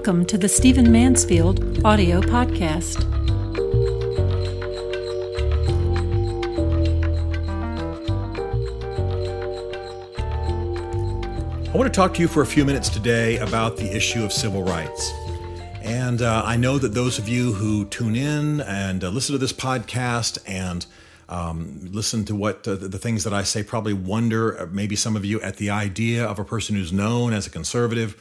Welcome to the Stephen Mansfield audio podcast. I want to talk to you for a few minutes today about the issue of civil rights. And uh, I know that those of you who tune in and uh, listen to this podcast and um, listen to what uh, the things that I say probably wonder, uh, maybe some of you, at the idea of a person who's known as a conservative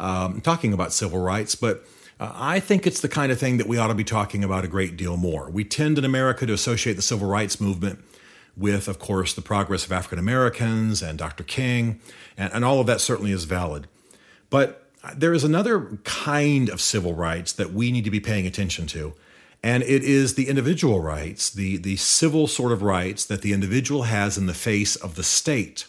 um, talking about civil rights. But uh, I think it's the kind of thing that we ought to be talking about a great deal more. We tend in America to associate the civil rights movement with, of course, the progress of African Americans and Dr. King, and, and all of that certainly is valid. But there is another kind of civil rights that we need to be paying attention to. And it is the individual rights, the, the civil sort of rights that the individual has in the face of the state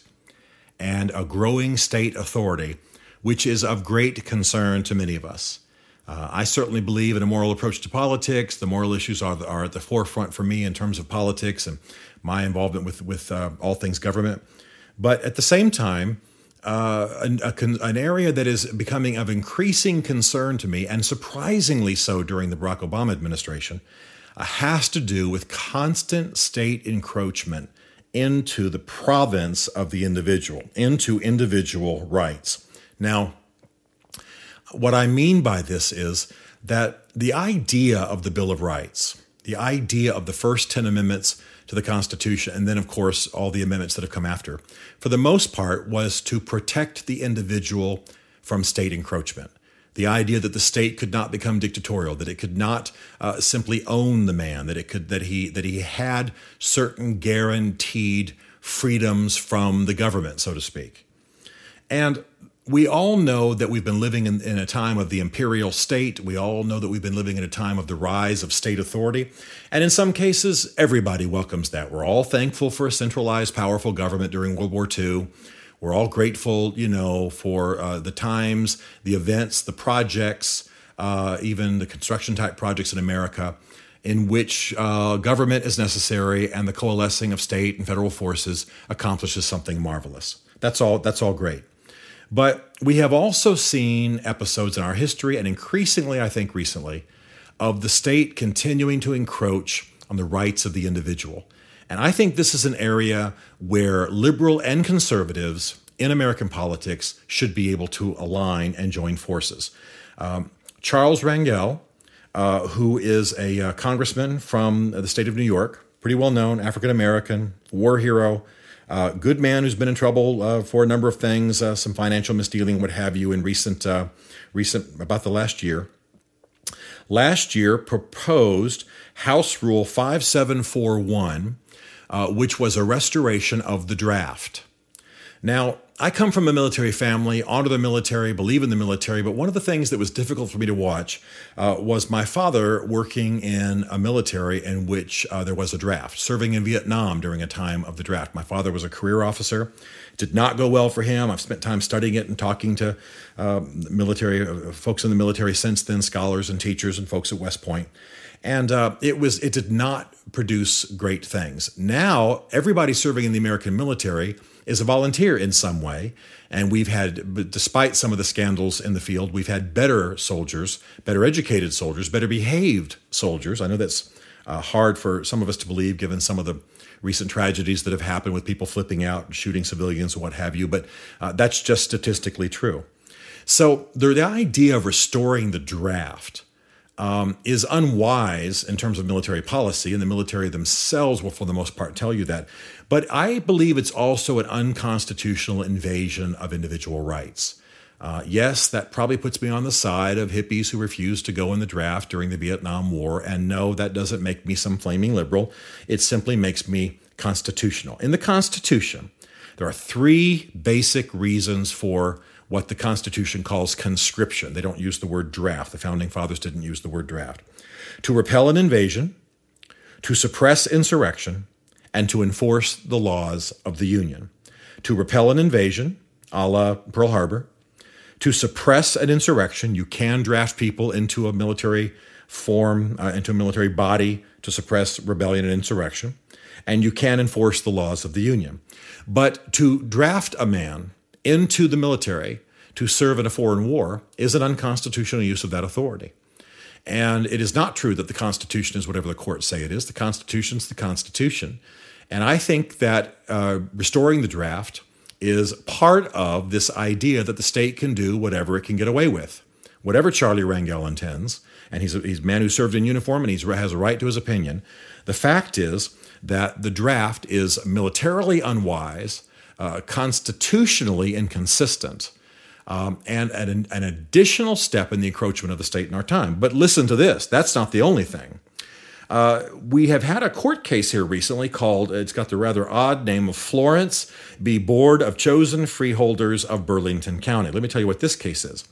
and a growing state authority, which is of great concern to many of us. Uh, I certainly believe in a moral approach to politics. The moral issues are, are at the forefront for me in terms of politics and my involvement with, with uh, all things government. But at the same time, uh, an, an, area that is becoming of increasing concern to me, and surprisingly so during the Barack Obama administration, uh, has to do with constant state encroachment into the province of the individual, into individual rights. Now, what I mean by this is that the idea of the Bill of Rights, the idea of the first 10 amendments to the Constitution, and then, of course, all the amendments that have come after, for the most part, was to protect the individual from state encroachment. The idea that the state could not become dictatorial, that it could not uh, simply own the man, that it could that he that he had certain guaranteed freedoms from the government, so to speak. And we all know that we've been living in, in, a time of the imperial state. We all know that we've been living in a time of the rise of state authority. And in some cases, everybody welcomes that. We're all thankful for a centralized, powerful government during World War II. We're all grateful, you know, for uh, the times, the events, the projects, uh, even the construction type projects in America in which uh, government is necessary and the coalescing of state and federal forces accomplishes something marvelous. That's all. That's all great. But we have also seen episodes in our history, and increasingly, I think recently, of the state continuing to encroach on the rights of the individual. And I think this is an area where liberal and conservatives in American politics should be able to align and join forces. Um, Charles Rangel, uh, who is a uh, congressman from the state of New York, pretty well known, African American, war hero, uh, good man who's been in trouble uh, for a number of things, uh, some financial misdealing, what have you, in recent, uh, recent about the last year. Last year proposed House Rule 5741, uh, which was a restoration of the draft. Now, I come from a military family, honor the military, believe in the military, but one of the things that was difficult for me to watch uh, was my father working in a military in which uh, there was a draft, serving in Vietnam during a time of the draft. My father was a career officer. It did not go well for him. I've spent time studying it and talking to uh, military folks in the military since then, scholars and teachers and folks at West Point and uh, it was it did not produce great things. Now everybody serving in the American military is a volunteer in some way. And we've had, despite some of the scandals in the field, we've had better soldiers, better educated soldiers, better behaved soldiers. I know that's uh, hard for some of us to believe given some of the recent tragedies that have happened with people flipping out and shooting civilians and what have you, but uh, that's just statistically true. So the, the idea of restoring the draft um, is unwise in terms of military policy, and the military themselves will, for the most part, tell you that. But I believe it's also an unconstitutional invasion of individual rights. Uh, yes, that probably puts me on the side of hippies who refused to go in the draft during the Vietnam War. And no, that doesn't make me some flaming liberal. It simply makes me constitutional. In the Constitution, there are three basic reasons for what the Constitution calls conscription. They don't use the word draft. The founding fathers didn't use the word draft. To repel an invasion, to suppress insurrection, and to enforce the laws of the Union. To repel an invasion, a la Pearl Harbor, to suppress an insurrection, you can draft people into a military form, uh, into a military body to suppress rebellion and insurrection, and you can enforce the laws of the Union. But to draft a man into the military to serve in a foreign war is an unconstitutional use of that authority. And it is not true that the Constitution is whatever the courts say it is. The Constitution's the Constitution. And I think that uh, restoring the draft is part of this idea that the state can do whatever it can get away with. Whatever Charlie Rangel intends, and he's a, he's a man who served in uniform and he has a right to his opinion. The fact is that the draft is militarily unwise, uh, constitutionally inconsistent, um, and an, an additional step in the encroachment of the state in our time. But listen to this that's not the only thing. Uh, we have had a court case here recently called, it's got the rather odd name of Florence v. Board of Chosen Freeholders of Burlington County. Let me tell you what this case is.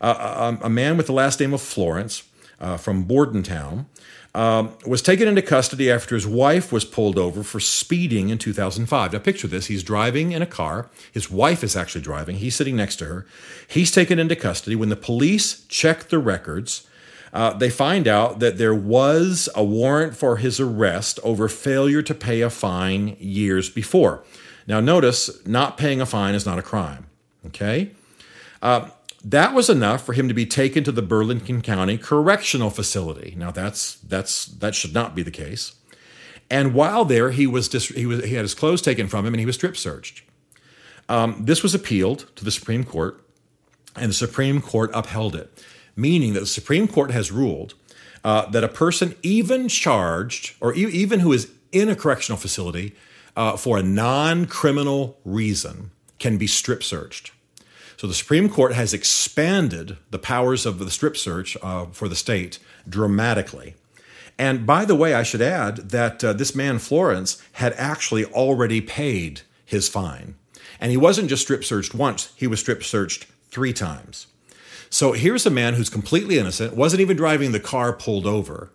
Uh, a, a, man with the last name of Florence uh, from Bordentown um, was taken into custody after his wife was pulled over for speeding in 2005. Now, picture this he's driving in a car. His wife is actually driving. He's sitting next to her. He's taken into custody. When the police check the records, uh, they find out that there was a warrant for his arrest over failure to pay a fine years before. Now, notice not paying a fine is not a crime. Okay? Uh, that was enough for him to be taken to the Burlington County Correctional Facility. Now that's that's that should not be the case. And while there, he was dis- he was he had his clothes taken from him and he was strip searched. Um, this was appealed to the Supreme Court, and the Supreme Court upheld it, meaning that the Supreme Court has ruled uh, that a person even charged or e- even who is in a correctional facility uh, for a non-criminal reason can be strip searched. So the Supreme Court has expanded the powers of the strip search uh, for the state dramatically. And by the way, I should add that uh, this man, Florence, had actually already paid his fine. And he wasn't just strip searched once, he was strip searched three times. So here's a man who's completely innocent, wasn't even driving the car pulled over.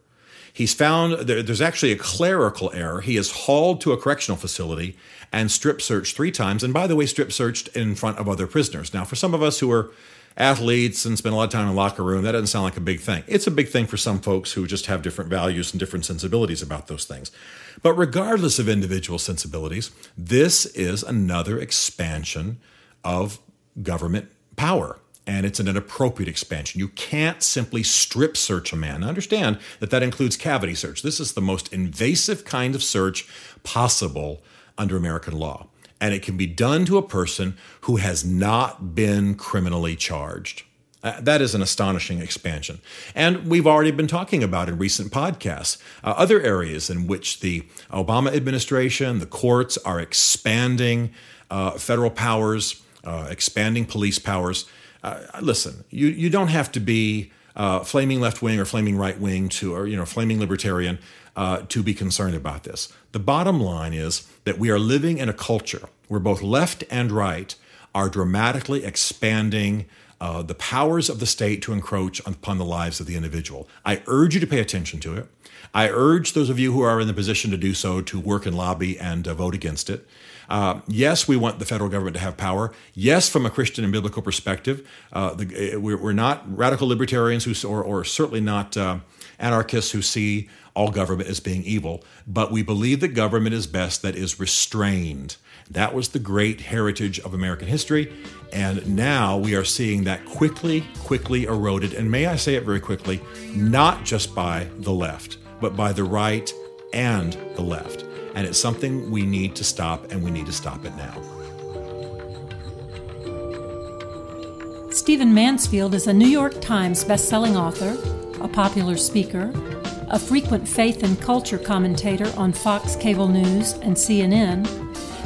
He's found there's actually a clerical error. He is hauled to a correctional facility and strip searched three times. And by the way, strip searched in front of other prisoners. Now, for some of us who are athletes and spend a lot of time in locker room, that doesn't sound like a big thing. It's a big thing for some folks who just have different values and different sensibilities about those things. But regardless of individual sensibilities, this is another expansion of government power and it's an inappropriate expansion. You can't simply strip search a man. Understand that that includes cavity search. This is the most invasive kind of search possible under American law. And it can be done to a person who has not been criminally charged. Uh, that is an astonishing expansion. And we've already been talking about in recent podcasts uh, other areas in which the Obama administration, the courts are expanding uh, federal powers, uh, expanding police powers uh, listen, you, you don't have to be uh, flaming left wing or flaming right wing to, or, you know, flaming libertarian uh, to be concerned about this. The bottom line is that we are living in a culture where both left and right are dramatically expanding uh, the powers of the state to encroach upon the lives of the individual. I urge you to pay attention to it. I urge those of you who are in the position to do so to work and lobby and uh, vote against it. Uh, yes, we want the federal government to have power. Yes, from a Christian and biblical perspective, uh, the, uh, we're, we're, not radical libertarians who, or, or certainly not uh, anarchists who see all government as being evil, but we believe that government is best that is restrained. That was the great heritage of American history. And now we are seeing that quickly, quickly eroded. And may I say it very quickly, not just by the left, but by the right and the left and it's something we need to stop, and we need to stop it now. Stephen Mansfield is a New York Times bestselling author, a popular speaker, a frequent faith and culture commentator on Fox Cable News and CNN,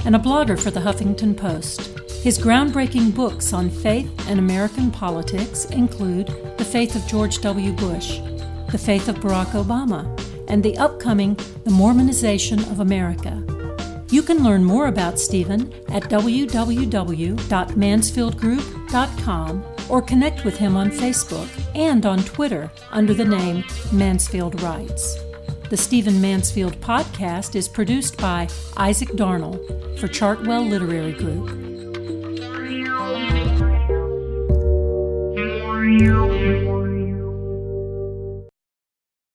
and a blogger for the Huffington Post. His groundbreaking books on faith and American politics include The Faith of George W. Bush, The Faith of Barack Obama, and the upcoming The Mormonization of America. You can learn more about Stephen at www.mansfieldgroup.com or connect with him on Facebook and on Twitter under the name Mansfield Writes. The Stephen Mansfield podcast is produced by Isaac Darnell for Chartwell Literary Group.